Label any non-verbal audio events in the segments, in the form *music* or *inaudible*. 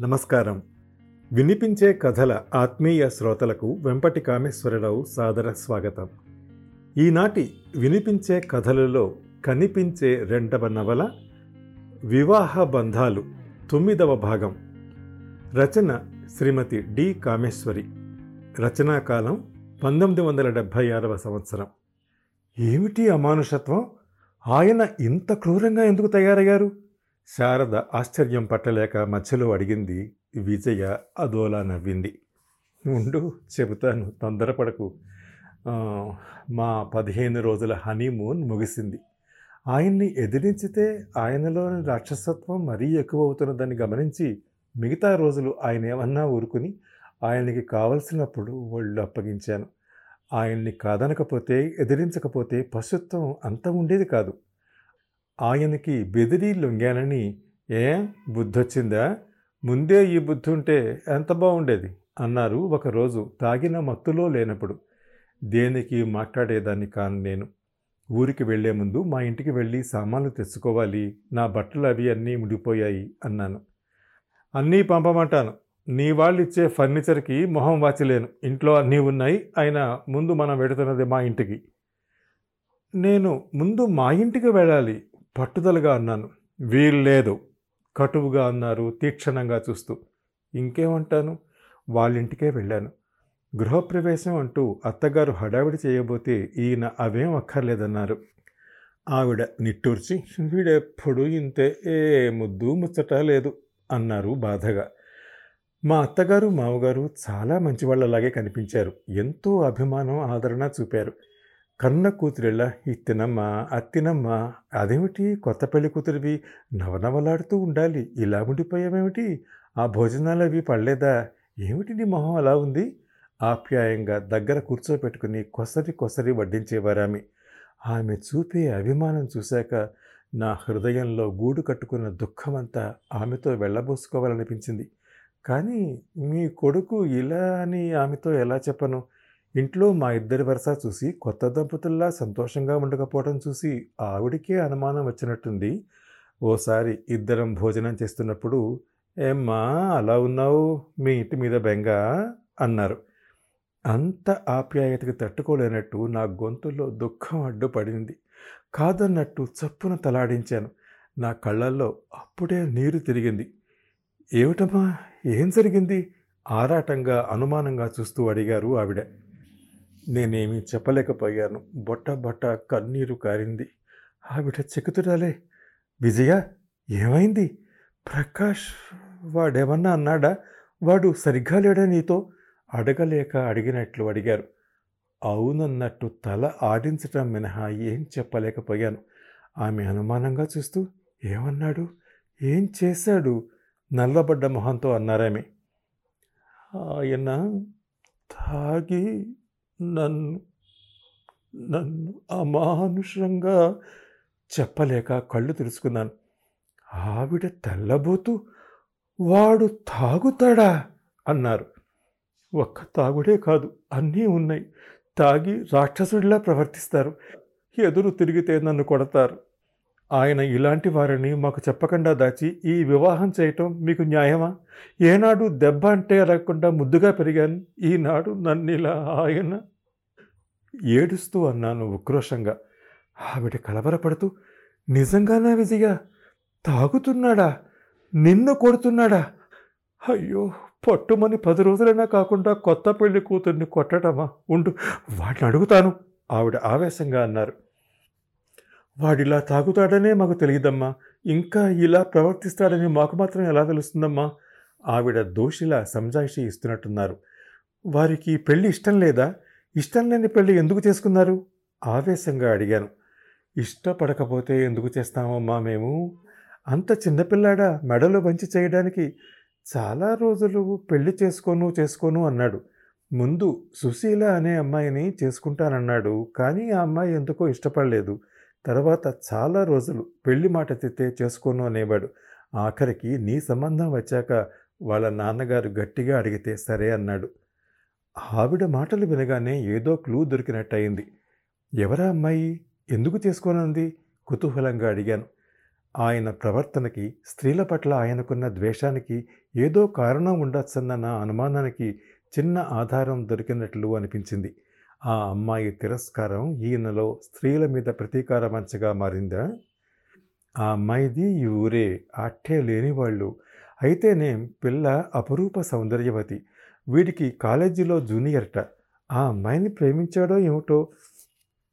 నమస్కారం. వినిపించే కథల ఆత్మీయ శ్రోతలకు వెంపటి కామేశ్వరరావు సాదర స్వాగతం. ఈనాటి వినిపించే కథలలో కనిపించే రెండవ నవల వివాహ బంధాలు తొమ్మిదవ భాగం. రచన శ్రీమతి డి కామేశ్వరి. రచనా కాలం పంతొమ్మిది వందల డెబ్భై ఆరవ సంవత్సరం. ఏమిటి అమానుషత్వం? ఆయన ఇంత క్రూరంగా ఎందుకు తయారయ్యారు? శారద ఆశ్చర్యం పట్టలేక మధ్యలో అడిగింది విజయ అదోలా నవ్వింది. ఉండు చెబుతాను తొందరపడకు. మా పదిహేను రోజుల హనీమూన్ ముగిసింది. ఆయన్ని ఎదిరించితే ఆయనలోని రాక్షసత్వం మరీ ఎక్కువ అవుతున్నదని గమనించి మిగతా రోజులు ఆయన ఏమన్నా ఊరుకుని ఆయనకి కావలసినప్పుడు ఒళ్ళు అప్పగించాను. ఆయన్ని కాదనకపోతే ఎదిరించకపోతే పశుత్వం అంత ఉండేది కాదు. ఆయనకి బెదిరి లొంగానని ఏ బుద్ధొచ్చిందా? ముందే ఈ బుద్ధి ఉంటే ఎంత బాగుండేది అన్నారు ఒకరోజు తాగిన మత్తులో లేనప్పుడు. దేనికి మాట్లాడేదాన్ని కాను నేను. ఊరికి వెళ్ళే ముందు మా ఇంటికి వెళ్ళి సామాన్లు తెచ్చుకోవాలి. నా బట్టలు అవి అన్నీ ముడిపోయాయి అన్నాను. అన్నీ పంపమంటాను. నీ వాళ్ళు ఇచ్చే ఫర్నిచర్కి మొహం వాచలేను. ఇంట్లో అన్నీ ఉన్నాయి. అయినా ముందు మనం వెడుతున్నది మా ఇంటికి. నేను ముందు మా ఇంటికి వెళ్ళాలి. పట్టుదలగా అన్నాను. వీల్లేదు కటువుగా అన్నారు తీక్షణంగా చూస్తూ. ఇంకేమంటాను? వాళ్ళింటికే వెళ్ళాను. గృహప్రవేశం అంటూ అత్తగారు హడావిడి చేయబోతే ఈయన అవేం అక్కర్లేదన్నారు. ఆవిడ నిట్టూర్చి వీడెప్పుడు ఇంతే ఏ ముద్దు ముచ్చట లేదు అన్నారు బాధగా. మా అత్తగారు మామగారు చాలా మంచివాళ్ళలాగే కనిపించారు. ఎంతో అభిమానం ఆదరణ చూపారు. కన్న కూతురిళ్ళ ఇత్తినమ్మ అత్తినమ్మా అదేమిటి కొత్త పెళ్ళి కూతురివి? నవనవలాడుతూ ఉండాలి. ఇలా ఉండిపోయావేమిటి ఆ భోజనాలు అవి పడలేదా? ఏమిటి నీ మొహం అలా ఉంది? ఆప్యాయంగా దగ్గర కూర్చోపెట్టుకుని కొసరి కొసరి వడ్డించేవారామె. ఆమె చూపే అభిమానం చూశాక నా హృదయంలో గూడు కట్టుకున్న దుఃఖమంతా ఆమెతో వెళ్ళబోసుకోవాలనిపించింది. కానీ మీ కొడుకు ఇలా అని ఆమెతో ఎలా చెప్పను? ఇంట్లో మా ఇద్దరి వరుస చూసి కొత్త దంపతుల్లా సంతోషంగా ఉండకపోవడం చూసి ఆవిడికే అనుమానం వచ్చినట్టుంది. ఓసారి ఇద్దరం భోజనం చేస్తున్నప్పుడు ఏమ్మా అలా ఉన్నావు? మీ ఇంటి మీద బెంగ? అన్నారు. అంత ఆప్యాయతకి తట్టుకోలేనట్టు నా గొంతులో దుఃఖం అడ్డుపడింది. కాదన్నట్టు చప్పున తలాడించాను. నా కళ్ళల్లో అప్పుడే నీరు తిరిగింది. ఏమిటమ్మా? ఏం జరిగింది? ఆరాటంగా అనుమానంగా చూస్తూ అడిగారు ఆవిడ. నేనేమీ చెప్పలేకపోయాను. బొట్ట బొట్ట కన్నీరు కారింది. ఆవిడ చెక్కుతురాలే. విజయ ఏమైంది? ప్రకాష్ వాడేమన్నా అన్నాడా? వాడు సరిగ్గా లేడా నీతో? అడగలేక అడిగినట్లు అడిగారు. అవునన్నట్టు తల ఆడించటం మినహా ఏం చెప్పలేకపోయాను. ఆమె అనుమానంగా చూస్తూ ఏమన్నాడు? ఏం చేశాడు? నల్లబడ్డ మొహంతో అన్నారామె ఆయన తాగి నన్ను నన్ను అమానుషంగా చెప్పలేక కళ్ళు తెలుసుకున్నాను ఆవిడ తెల్లబోతూ వాడు తాగుతాడా? అన్నారు. ఒక్క తాగుడే కాదు అన్నీ ఉన్నాయి. తాగి రాక్షసుడిలా ప్రవర్తిస్తారు. ఎదురు తిరిగితే నన్ను కొడతారు. ఆయన ఇలాంటి వారిని మాకు చెప్పకుండా దాచి ఈ వివాహం చేయటం మీకు న్యాయమా? ఏనాడు దెబ్బ అంటే లేకుండా ముద్దుగా పెరిగాను. ఈనాడు నన్ను ఇలా ఆయన ఏడుస్తూ అన్నాను ఉక్రోషంగా. ఆవిడ కలవరపడుతూ నిజంగానా విజయ తాగుతున్నాడా? నిన్ను కొడుతున్నాడా? అయ్యో పట్టుమని పది రోజులైనా కాకుండా కొత్త పెళ్ళి కూతుర్ని కొట్టడమా? ఉండు వాడిని అడుగుతాను ఆవిడ ఆవేశంగా అన్నారు. వాడిలా తాగుతాడనే మాకు తెలియదమ్మా. ఇంకా ఇలా ప్రవర్తిస్తాడని మాకు మాత్రం ఎలా తెలుస్తుందమ్మా? ఆవిడ దోషిలా సంజాయిషి ఇస్తున్నట్టున్నారు. వారికి పెళ్ళి ఇష్టం లేదా? ఇష్టం లేని పెళ్ళి ఎందుకు చేసుకున్నారు? ఆవేశంగా అడిగాను. ఇష్టపడకపోతే ఎందుకు చేస్తామమ్మా మేము? అంత చిన్నపిల్లాడా మెడలు వంచి చేయడానికి? చాలా రోజులు పెళ్ళి చేసుకోను చేసుకోను అన్నాడు. ముందు సుశీల అనే అమ్మాయిని చేసుకుంటానన్నాడు. కానీ ఆ అమ్మాయి ఎందుకో ఇష్టపడలేదు. తర్వాత చాలా రోజులు పెళ్ళి మాట ఎత్తితే చేసుకోను అనేవాడు. ఆఖరికి నీ సంబంధం వచ్చాక వాళ్ళ నాన్నగారు గట్టిగా అడిగితే సరే అన్నాడు. ఆవిడ మాటలు వినగానే ఏదో క్లూ దొరికినట్టయింది. ఎవరా అమ్మాయి? ఎందుకు చేసుకోనంది? కుతూహలంగా అడిగాను. ఆయన ప్రవర్తనకి స్త్రీల పట్ల ఆయనకున్న ద్వేషానికి ఏదో కారణం ఉండొచ్చన్న నా అనుమానానికి చిన్న ఆధారం దొరికినట్లు అనిపించింది. ఆ అమ్మాయి తిరస్కారం ఈయనలో స్త్రీల మీద ప్రతీకార మంచగా మారిందా? ఆ అమ్మాయిది ఈ ఊరే అట్టే లేనివాళ్ళు అయితేనే పిల్ల అపురూప సౌందర్యవతి. వీడికి కాలేజీలో జూనియర్ట. ఆ అమ్మాయిని ప్రేమించాడో ఏమిటో?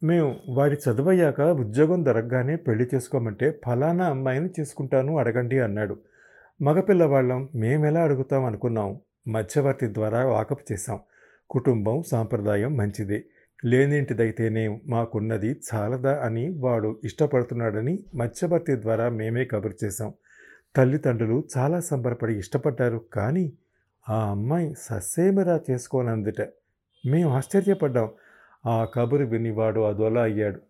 మేము వాడి చదువయ్యాక ఉద్యోగం దొరకగానే పెళ్ళి చేసుకోమంటే ఫలానా అమ్మాయిని చేసుకుంటాను అడగండి అన్నాడు. మగపిల్లవాళ్ళం మేమెలా అడుగుతాం అనుకున్నాం. మధ్యవర్తి ద్వారా వాకప్ చేశాం. కుటుంబం సాంప్రదాయం మంచిదే. లేనింటిదైతేనే మాకున్నది చాలదా అని వాడు ఇష్టపడుతున్నాడని మత్స్యభర్తి ద్వారా మేమే కబురు చేశాం. తల్లిదండ్రులు చాలా సంబరపడి ఇష్టపడ్డారు కానీ ఆ అమ్మాయి ససేమిరా చేసుకోనందుట. మేము ఆశ్చర్యపడ్డాం. ఆ కబురు విని వాడు అదోలా అయ్యాడు.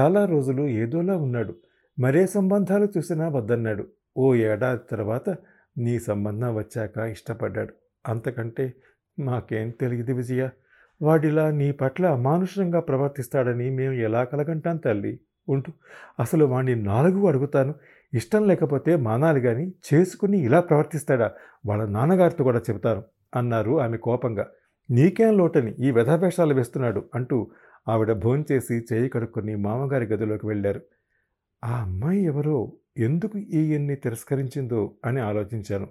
చాలా రోజులు ఏదోలా ఉన్నాడు. మరే సంబంధాలు చూసినా వద్దన్నాడు. ఓ ఏడాది తర్వాత నీ సంబంధం వచ్చాక ఇష్టపడ్డాడు. అంతకంటే మాకేం తెలియదు విజయ. వాడిలా నీ పట్ల అమానుషంగా ప్రవర్తిస్తాడని మేము ఎలా కలగంటాం తల్లి? ఉంటూ అసలు వాడిని నాలుగు అడుగుతాను. ఇష్టం లేకపోతే మానాలి కానీ చేసుకుని ఇలా ప్రవర్తిస్తాడా? వాళ్ళ నాన్నగారితో కూడా చెబుతాను అన్నారు ఆమె కోపంగా. నీకేం లోటని ఈ వ్యధావేషాలు వేస్తున్నాడు అంటూ ఆవిడ భోంచేసి చేయి కడుక్కొని మామగారి గదిలోకి వెళ్ళారు. ఆ అమ్మాయి ఎవరో ఎందుకు ఈయన్ని తిరస్కరించిందో అని ఆలోచించాను.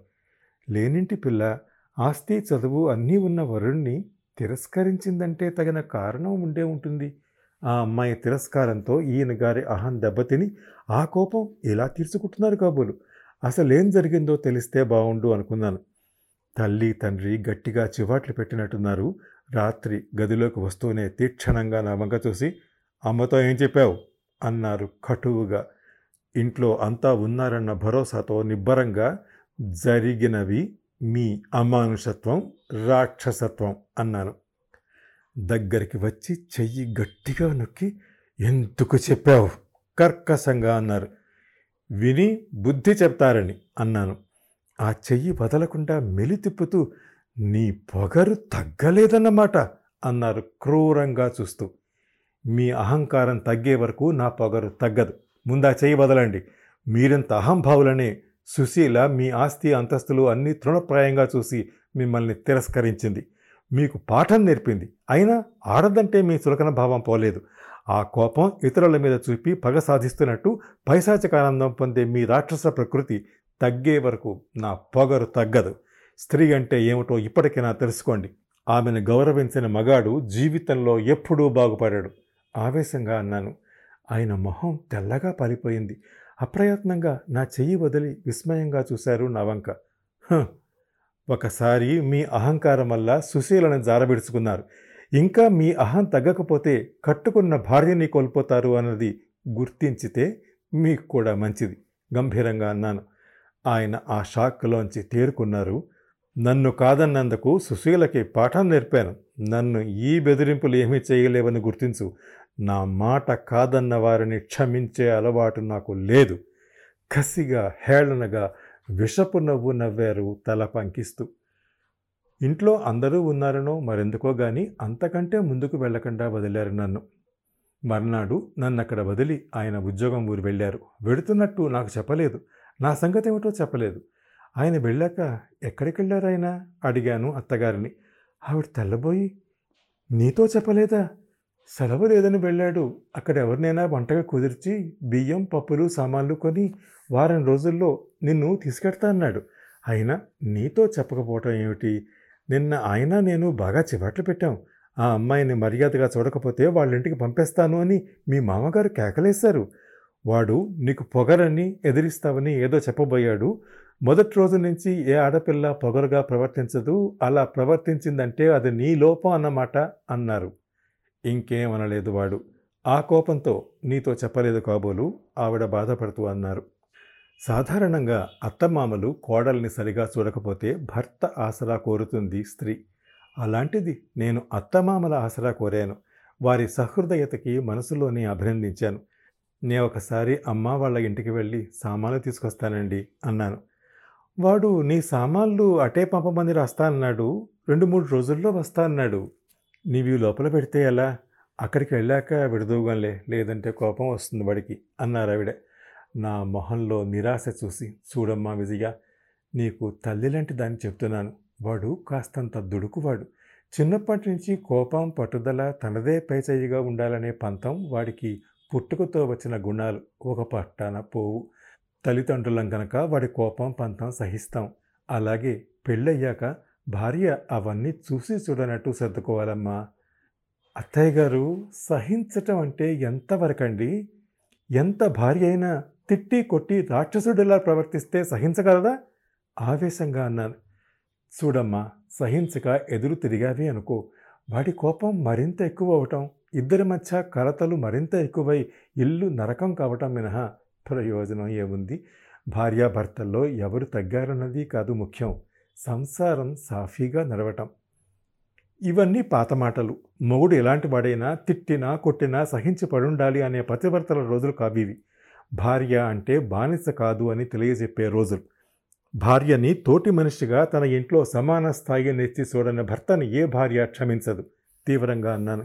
లేనింటి పిల్ల ఆస్తి చదువు అన్నీ ఉన్న వరుణ్ణి తిరస్కరించిందంటే తగిన కారణం ఉండే ఉంటుంది. ఆ అమ్మాయి తిరస్కారంతో ఈయన గారి అహం దెబ్బతిని ఆ కోపం ఎలా తీర్చుకుంటున్నారు కాబోలు. అసలేం జరిగిందో తెలిస్తే బాగుండు అనుకున్నాను. తల్లి తండ్రి గట్టిగా చివాట్లు పెట్టినట్టున్నారు. రాత్రి గదిలోకి వస్తూనే తీక్షణంగా నా వంక చూసి అమ్మతో ఏం చెప్పావు? అన్నారు కటువుగా. ఇంట్లో అంతా ఉన్నారన్న భరోసాతో నిబ్బరంగా జరిగినవి మీ అమానుషత్వం రాక్షసత్వం అన్నాను. దగ్గరికి వచ్చి చెయ్యి గట్టిగా నొక్కి ఎందుకు చెప్పావు? కర్కశంగా అన్నారు. విని బుద్ధి చెప్తారని అన్నాను. ఆ చెయ్యి వదలకుండా మెలి తిప్పుతూ నీ పొగరు తగ్గలేదన్నమాట అన్నారు క్రూరంగా చూస్తూ. మీ అహంకారం తగ్గే వరకు నా పొగరు తగ్గదు. ముందా చెయ్యి వదలండి. మీరెంత అహంభావులనే సుశీల మీ ఆస్తి అంతస్తులు అన్నీ తృణప్రాయంగా చూసి మిమ్మల్ని తిరస్కరించింది. మీకు పాఠం నేర్పింది. అయినా ఆడదంటే మీ చులకన భావం పోలేదు. ఆ కోపం ఇతరుల మీద చూపి పగ సాధిస్తున్నట్టు పైశాచికానందం పొందే మీ రాక్షస ప్రకృతి తగ్గే వరకు నా పొగరు తగ్గదు. స్త్రీ అంటే ఏమిటో ఇప్పటికైనా తెలుసుకోండి. ఆమెను గౌరవించిన మగాడు జీవితంలో ఎప్పుడూ బాగుపడాడు. ఆవేశంగా అన్నాను. ఆయన మొహం తెల్లగా పాలిపోయింది. అప్రయత్నంగా నా చెయ్యి వదిలి విస్మయంగా చూశారు నవంక. ఒకసారి మీ అహంకారం వల్ల సుశీలను జారబిడుచుకున్నారు. ఇంకా మీ అహం తగ్గకపోతే కట్టుకున్న భార్యని కోల్పోతారు అన్నది గుర్తించితే మీకు కూడా మంచిది గంభీరంగా అన్నాను. ఆయన ఆ షాక్లోంచి తేరుకున్నారు. నన్ను కాదన్నందుకు సుశీలకి పాఠం నేర్పాను. నన్ను ఈ బెదిరింపులు ఏమీ చేయలేవని గుర్తించు. నా మాట కాదన్న వారిని క్షమించే అలవాటు నాకు లేదు. కసిగా హేళనగా విషపు నవ్వు నవ్వారు తల పంకిస్తూ. ఇంట్లో అందరూ ఉన్నారనో మరెందుకో గాని అంతకంటే ముందుకు వెళ్ళకుండా వదిలారు నన్ను. మర్నాడు నన్ను అక్కడ వదిలి ఆయన ఉద్యోగం ఊరు వెళ్ళారు. వెడుతున్నట్టు నాకు చెప్పలేదు. నా సంగతి ఏమిటో చెప్పలేదు. ఆయన వెళ్ళాక ఎక్కడికి వెళ్ళారు ఆయన? అడిగాను అత్తగారిని. ఆవిడ తెల్లబోయి నీతో చెప్పలేదా? సెలవు లేదని వెళ్ళాడు. అక్కడ ఎవరినైనా వంటగా కుదిర్చి బియ్యం పప్పులు సామాన్లు కొని వారం రోజుల్లో నిన్ను తీసుకెడతా అన్నాడు. అయినా నీతో చెప్పకపోవటం ఏమిటి? నిన్న ఆయన నేను బాగా చివాట్లు పెట్టాం. ఆ అమ్మాయిని మర్యాదగా చూడకపోతే వాళ్ళ ఇంటికి పంపేస్తాను అని మీ మామగారు కేకలేశారు. వాడు నీకు పొగరని ఎదిరిస్తావని ఏదో చెప్పబోయాడు. మొదటి రోజు నుంచి ఏ ఆడపిల్ల పొగరుగా ప్రవర్తించదు. అలా ప్రవర్తించిందంటే అది నీ లోపం అన్నమాట అన్నారు. ఇంకేమనలేదు వాడు. ఆ కోపంతో నీతో చెప్పలేదు కాబోలు ఆవిడ బాధపడుతూ అన్నారు. సాధారణంగా అత్తమామలు కోడల్ని సరిగా చూడకపోతే భర్త ఆసరా కోరుతుంది స్త్రీ. అలాంటిది నేను అత్తమామల ఆసరా కోరాను. వారి సహృదయతకి మనసులోనే అభినందించాను. నే ఒకసారి అమ్మ వాళ్ళ ఇంటికి వెళ్ళి సామాన్లు తీసుకొస్తానండి అన్నాను. వాడు నీ సామాన్లు అటే పంపమని రాస్తా అన్నాడు. రెండు మూడు రోజుల్లో వస్తా అన్నాడు. నీవి లోపల పెడితే ఎలా? అక్కడికి వెళ్ళాక విడదూగంలే లేదంటే కోపం వస్తుంది వాడికి అన్నారు ఆవిడ. నా మొహంలో నిరాశ చూసి చూడమ్మా విజయ నీకు తల్లి లాంటి దాన్ని చెప్తున్నాను. వాడు కాస్తంత దుడుకువాడు. చిన్నప్పటి నుంచి కోపం పట్టుదల తనదే పైచేయిగా ఉండాలనే పంతం వాడికి పుట్టుకతో వచ్చిన గుణాలు ఒక పట్టాన పోవు. తల్లిదండ్రులం కనుక వాడి కోపం పంతం సహిస్తాం. అలాగే పెళ్ళయ్యాక భార్య అవన్నీ చూసి చూడనట్టు సర్దుకోవాలమ్మా. అత్తయ్య గారు సహించటం అంటే ఎంతవరకండి? ఎంత భార్య అయినా తిట్టి కొట్టి రాక్షసుడిలా ప్రవర్తిస్తే సహించగలదా? ఆవేశంగా అన్నాను. చూడమ్మా సహించక ఎదురు తిరిగావి అనుకో. వాడి కోపం మరింత ఎక్కువ అవటం ఇద్దరి మధ్య కలతలు మరింత ఎక్కువై ఇల్లు నరకం కావటం మినహా ప్రయోజనం ఏముంది? భార్యాభర్తల్లో ఎవరు తగ్గారన్నది కాదు ముఖ్యం. సంసారం సాఫీగా నడవటం. ఇవన్నీ పాత మాటలు. మొగుడు ఎలాంటి వాడైనా తిట్టినా కొట్టినా సహించి పడుండాలి అనే పతివర్తల రోజులు కావివి భార్య అంటే బానిస కాదు అని తెలియజెప్పే రోజులు. భార్యని తోటి మనిషిగా తన ఇంట్లో సమాన స్థాయి నెత్తి చూడని భర్తని ఏ భార్య క్షమించదు? తీవ్రంగా అన్నాను.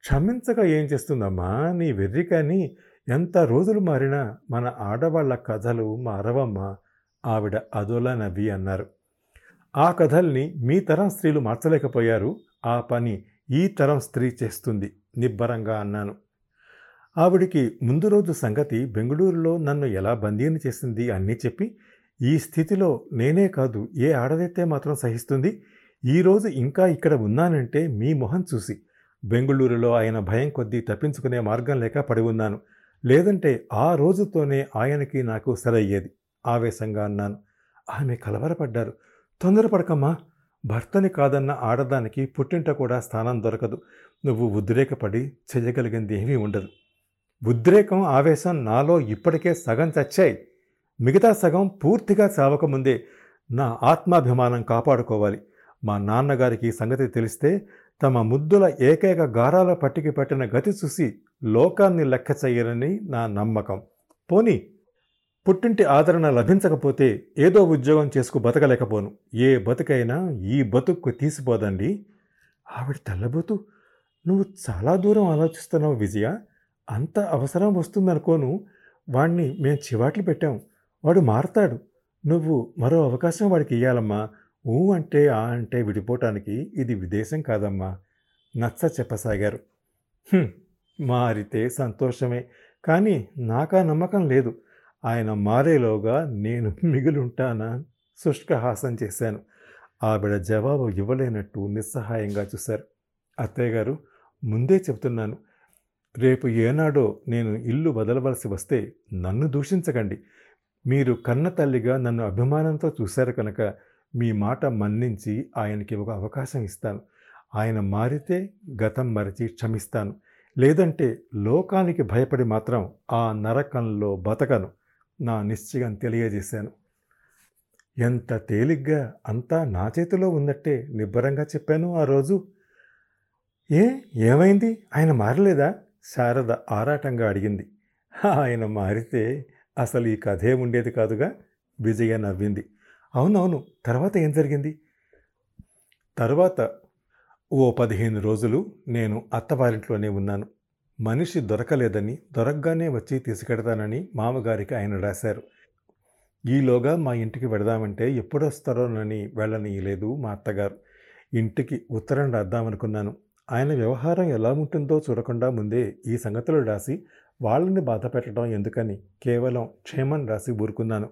క్షమించక ఏం చేస్తుందమ్మా? నీ వెర్రి కానీ ఎంత రోజులు మారినా మన ఆడవాళ్ళ కథలు మారవమ్మా? ఆవిడ అదోలా నవ్వి అన్నారు. ఆ కథల్ని మీ తరం స్త్రీలు మార్చలేకపోయారు. ఆ పని ఈ తరం స్త్రీ చేస్తుంది. నిబ్బరంగా అన్నాను. ఆవిడికి ముందు రోజు సంగతి బెంగళూరులో నన్ను ఎలా బందీని చేసింది అన్నీ చెప్పి ఈ స్థితిలో నేనే కాదు ఏ ఆడదైతే మాత్రం సహిస్తుంది ఈరోజు ఇంకా ఇక్కడ ఉన్నానంటే మీ మొహం చూసి. బెంగళూరులో ఆయన భయం కొద్దీ తప్పించుకునే మార్గం లేక పడి ఉన్నాను. లేదంటే ఆ రోజుతోనే ఆయనకి నాకు సరయ్యేది ఆవేశంగా అన్నాను. ఆమె కలవరపడ్డారు. తొందరపడకమ్మా. భర్తని కాదన్న ఆడదానికి పుట్టింట కూడా స్థానం దొరకదు. నువ్వు ఉద్రేకపడి చేయగలిగింది ఏమీ ఉండదు. ఉద్రేకం ఆవేశం నాలో ఇప్పటికే సగం చచ్చాయి. మిగతా సగం పూర్తిగా చావకముందే నా ఆత్మాభిమానం కాపాడుకోవాలి. మా నాన్నగారికి సంగతి తెలిస్తే తమ ముద్దుల ఏకైక గారాల పట్టికి పట్టిన గతి చూసి లోకాన్ని లెక్క చేయరని నా నమ్మకం. పోనీ పుట్టింటి ఆదరణ లభించకపోతే ఏదో ఉద్యోగం చేసుకు బతకలేకపోను. ఏ బతుకైనా ఈ బతుక్కు తీసిపోదండి. ఆవిడ తెల్లబోతు నువ్వు చాలా దూరం ఆలోచిస్తున్నావు విజయ. అంత అవసరం వస్తుందనుకోను. వాణ్ణి మేము చివాట్లు పెట్టాం. వాడు మారతాడు. నువ్వు మరో అవకాశం వాడికి ఇయ్యాలమ్మా. ఊ అంటే ఆ అంటే విడిపోవటానికి ఇది విదేశం కాదమ్మా. నచ్చ చెప్పసాగారు. మారితే సంతోషమే. కానీ నాకా నమ్మకం లేదు. ఆయన మారేలోగా నేను *laughs* మిగిలుంటానా? శుష్కహాసం చేశాను. ఆవిడ జవాబు ఇవ్వలేనట్టు నిస్సహాయంగా చూశారు. అత్తయ్య గారు ముందే చెప్తున్నాను రేపు ఏనాడో నేను ఇల్లు వదలవలసి వస్తే నన్ను దూషించకండి. మీరు కన్న తల్లిగా నన్ను అభిమానంతో చూశారు కనుక మీ మాట మన్నించి ఆయనకి ఒక అవకాశం ఇస్తాను. ఆయన మారితే గతం మరిచి క్షమిస్తాను. లేదంటే లోకానికి భయపడి మాత్రం ఆ నరకంలో బతకను. నా నిశ్చయం తెలియజేశాను. ఎంత తేలిగ్గా అంతా నా చేతిలో ఉన్నట్టే నిబ్బరంగా చెప్పాను ఆ రోజు. ఏ ఏమైంది? ఆయన మారలేదా? శారద ఆరాటంగా అడిగింది. ఆయన మారితే అసలు ఈ కథే ఉండేది కాదుగా? విజయ నవ్వింది. అవునవును తర్వాత ఏం జరిగింది? తర్వాత ఓ పదిహేను రోజులు నేను అత్తవారింట్లోనే ఉన్నాను. మనిషి దొరకలేదని దొరకగానే వచ్చి తీసుకెడతానని మామగారికి ఆయన రాశారు. ఈలోగా మా ఇంటికి వెడదామంటే ఎప్పుడొస్తారోనని వెళ్ళనీయలేదు మా అత్తగారు. ఇంటికి ఉత్తరం రాద్దామనుకున్నాను. ఆయన వ్యవహారం ఎలా ఉంటుందో చూడకుండా ముందే ఈ సంగతులు రాసి వాళ్ళని బాధ పెట్టడం ఎందుకని కేవలం క్షేమం రాసి ఊరుకున్నాను.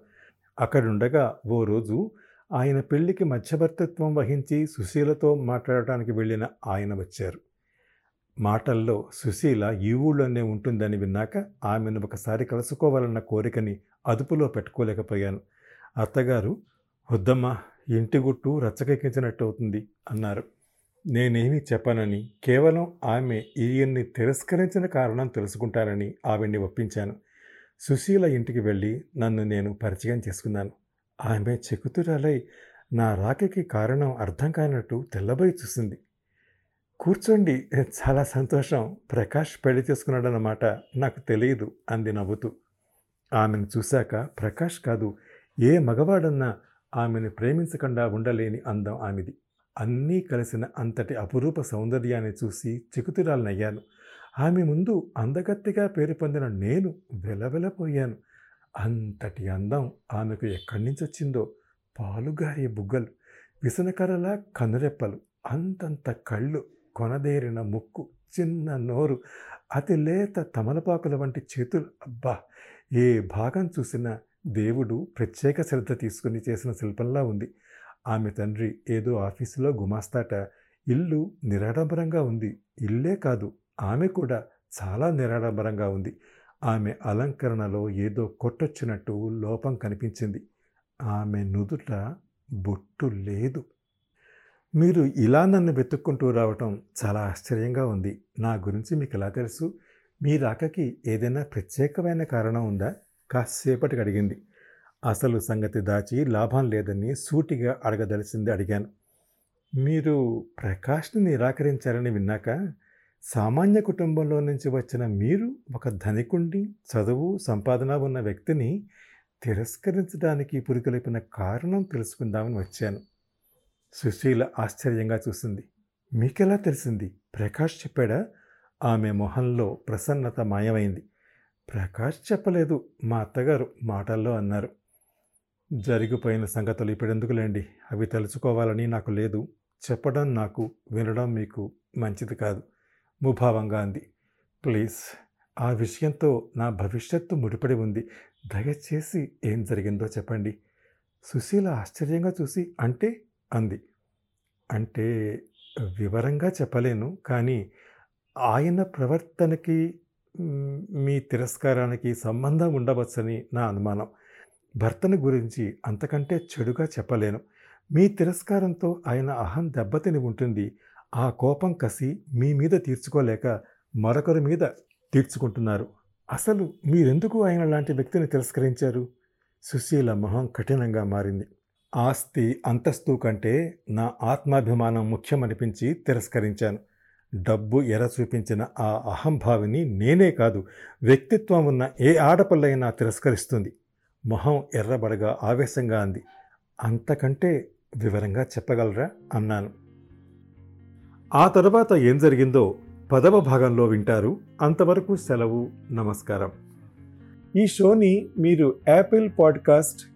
అక్కడుండగా ఓ రోజు ఆయన పెళ్ళికి మధ్యవర్తిత్వం వహించి సుశీలతో మాట్లాడటానికి వెళ్ళిన ఆయన వచ్చారు. మాటల్లో సుశీల ఈ ఊళ్ళోనే ఉంటుందని విన్నాక ఆమెను ఒకసారి కలుసుకోవాలన్న కోరికని అదుపులో పెట్టుకోలేకపోయాను. అత్తగారు వద్దమ్మా ఇంటి గుట్టు రచ్చకెక్కించినట్టు అవుతుంది అన్నారు. నేనేమీ చెప్పనని కేవలం ఆమె ఈయన్ని తిరస్కరించిన కారణం తెలుసుకుంటానని ఆవిడ్ని ఒప్పించాను. సుశీల ఇంటికి వెళ్ళి నన్ను నేను పరిచయం చేసుకున్నాను. ఆమె చెకుతురాలై నా రాకకి కారణం అర్థం కానట్టు తెల్లబోయి చూసింది. కూర్చోండి. చాలా సంతోషం. ప్రకాష్ పెళ్ళి చేసుకున్నాడన్నమాట. నాకు తెలియదు అంది నవ్వుతూ. ఆమెను చూశాక ప్రకాష్ కాదు ఏ మగవాడన్నా ఆమెను ప్రేమించకుండా ఉండలేని అందం ఆమెది. అన్నీ కలిసిన అంతటి అపురూప సౌందర్యాన్ని చూసి చికుతురాలనయ్యాను. ఆమె ముందు అందగత్తిగా పేరు పొందిన నేను వెలవెలపోయాను. అంతటి అందం ఆమెకు ఎక్కడి నుంచి వచ్చిందో పాలుగారే బుగ్గలు విసనకరలా కనురెప్పలు అంతంత కళ్ళు కొనదేరిన ముక్కు చిన్న నోరు అతి లేత తమలపాకుల వంటి చేతులు. అబ్బా! ఏ భాగం చూసినా దేవుడు ప్రత్యేక శ్రద్ధ తీసుకుని చేసిన శిల్పంలా ఉంది. ఆమె తండ్రి ఏదో ఆఫీసులో గుమాస్తాట. ఇల్లు నిరాడంబరంగా ఉంది. ఇల్లే కాదు ఆమె కూడా చాలా నిరాడంబరంగా ఉంది. ఆమె అలంకరణలో ఏదో కొట్టొచ్చినట్టు లోపం కనిపించింది. ఆమె నుదుట బొట్టు లేదు. మీరు ఇలా నన్ను వెతుక్కుంటూ రావటం చాలా ఆశ్చర్యంగా ఉంది. నా గురించి మీకు ఎలా తెలుసు? మీ రాకకి ఏదైనా ప్రత్యేకమైన కారణం ఉందా? కాసేపటికి అడిగింది. అసలు సంగతి దాచి లాభం లేదని సూటిగా అడగదలిసింది అడిగాను. మీరు ప్రకాష్ని నిరాకరించారని విన్నాక సామాన్య కుటుంబంలో నుంచి వచ్చిన మీరు ఒక ధనికుండి చదువు సంపాదన ఉన్న వ్యక్తిని తిరస్కరించడానికి పురికొలిపిన కారణం తెలుసుకుందామని వచ్చాను. సుశీల ఆశ్చర్యంగా చూసింది. మీకెలా తెలిసింది? ప్రకాష్ చెప్పాడా? ఆమె మొహంలో ప్రసన్నత మాయమైంది. ప్రకాష్ చెప్పలేదు. మా అత్తగారు మాటల్లో అన్నారు. జరిగిపోయిన సంగతులు ఇప్పుడెందుకులేండి? అవి తలుచుకోవాలని నాకు లేదు. చెప్పడం నాకు వినడం మీకు మంచిది కాదు. ముభావంగా అంది. ప్లీజ్ ఆ విషయంతో నా భవిష్యత్తు ముడిపడి ఉంది. దయచేసి ఏం జరిగిందో చెప్పండి. సుశీల ఆశ్చర్యంగా చూసి అంటే అంది. అంటే వివరంగా చెప్పలేను కానీ ఆయన ప్రవర్తనకి మీ తిరస్కారానికి సంబంధం ఉండవచ్చని నా అనుమానం. భర్తను గురించి అంతకంటే చెడుగా చెప్పలేను. మీ తిరస్కారంతో ఆయన అహం దెబ్బతిని ఉంటుంది. ఆ కోపం కసి మీ మీద తీర్చుకోలేక మరొకరి మీద తీర్చుకుంటున్నారు. అసలు మీరెందుకు ఆయన లాంటి వ్యక్తిని తిరస్కరించారు? సుశీల మొహం కఠినంగా మారింది. ఆస్తి అంతస్తు కంటే నా ఆత్మాభిమానం ముఖ్యమనిపించి తిరస్కరించాను. డబ్బు ఎర చూపించిన ఆ అహంభావిని నేనే కాదు వ్యక్తిత్వం ఉన్న ఏ ఆడపిల్లైనా తిరస్కరిస్తుంది. మొహం ఎర్రబడగా ఆవేశంగా అంది. అంతకంటే వివరంగా చెప్పగలరా? అన్నాను. ఆ తర్వాత ఏం జరిగిందో పదవ భాగంలో వింటారు. అంతవరకు సెలవు నమస్కారం. ఈ షోని మీరు Apple podcast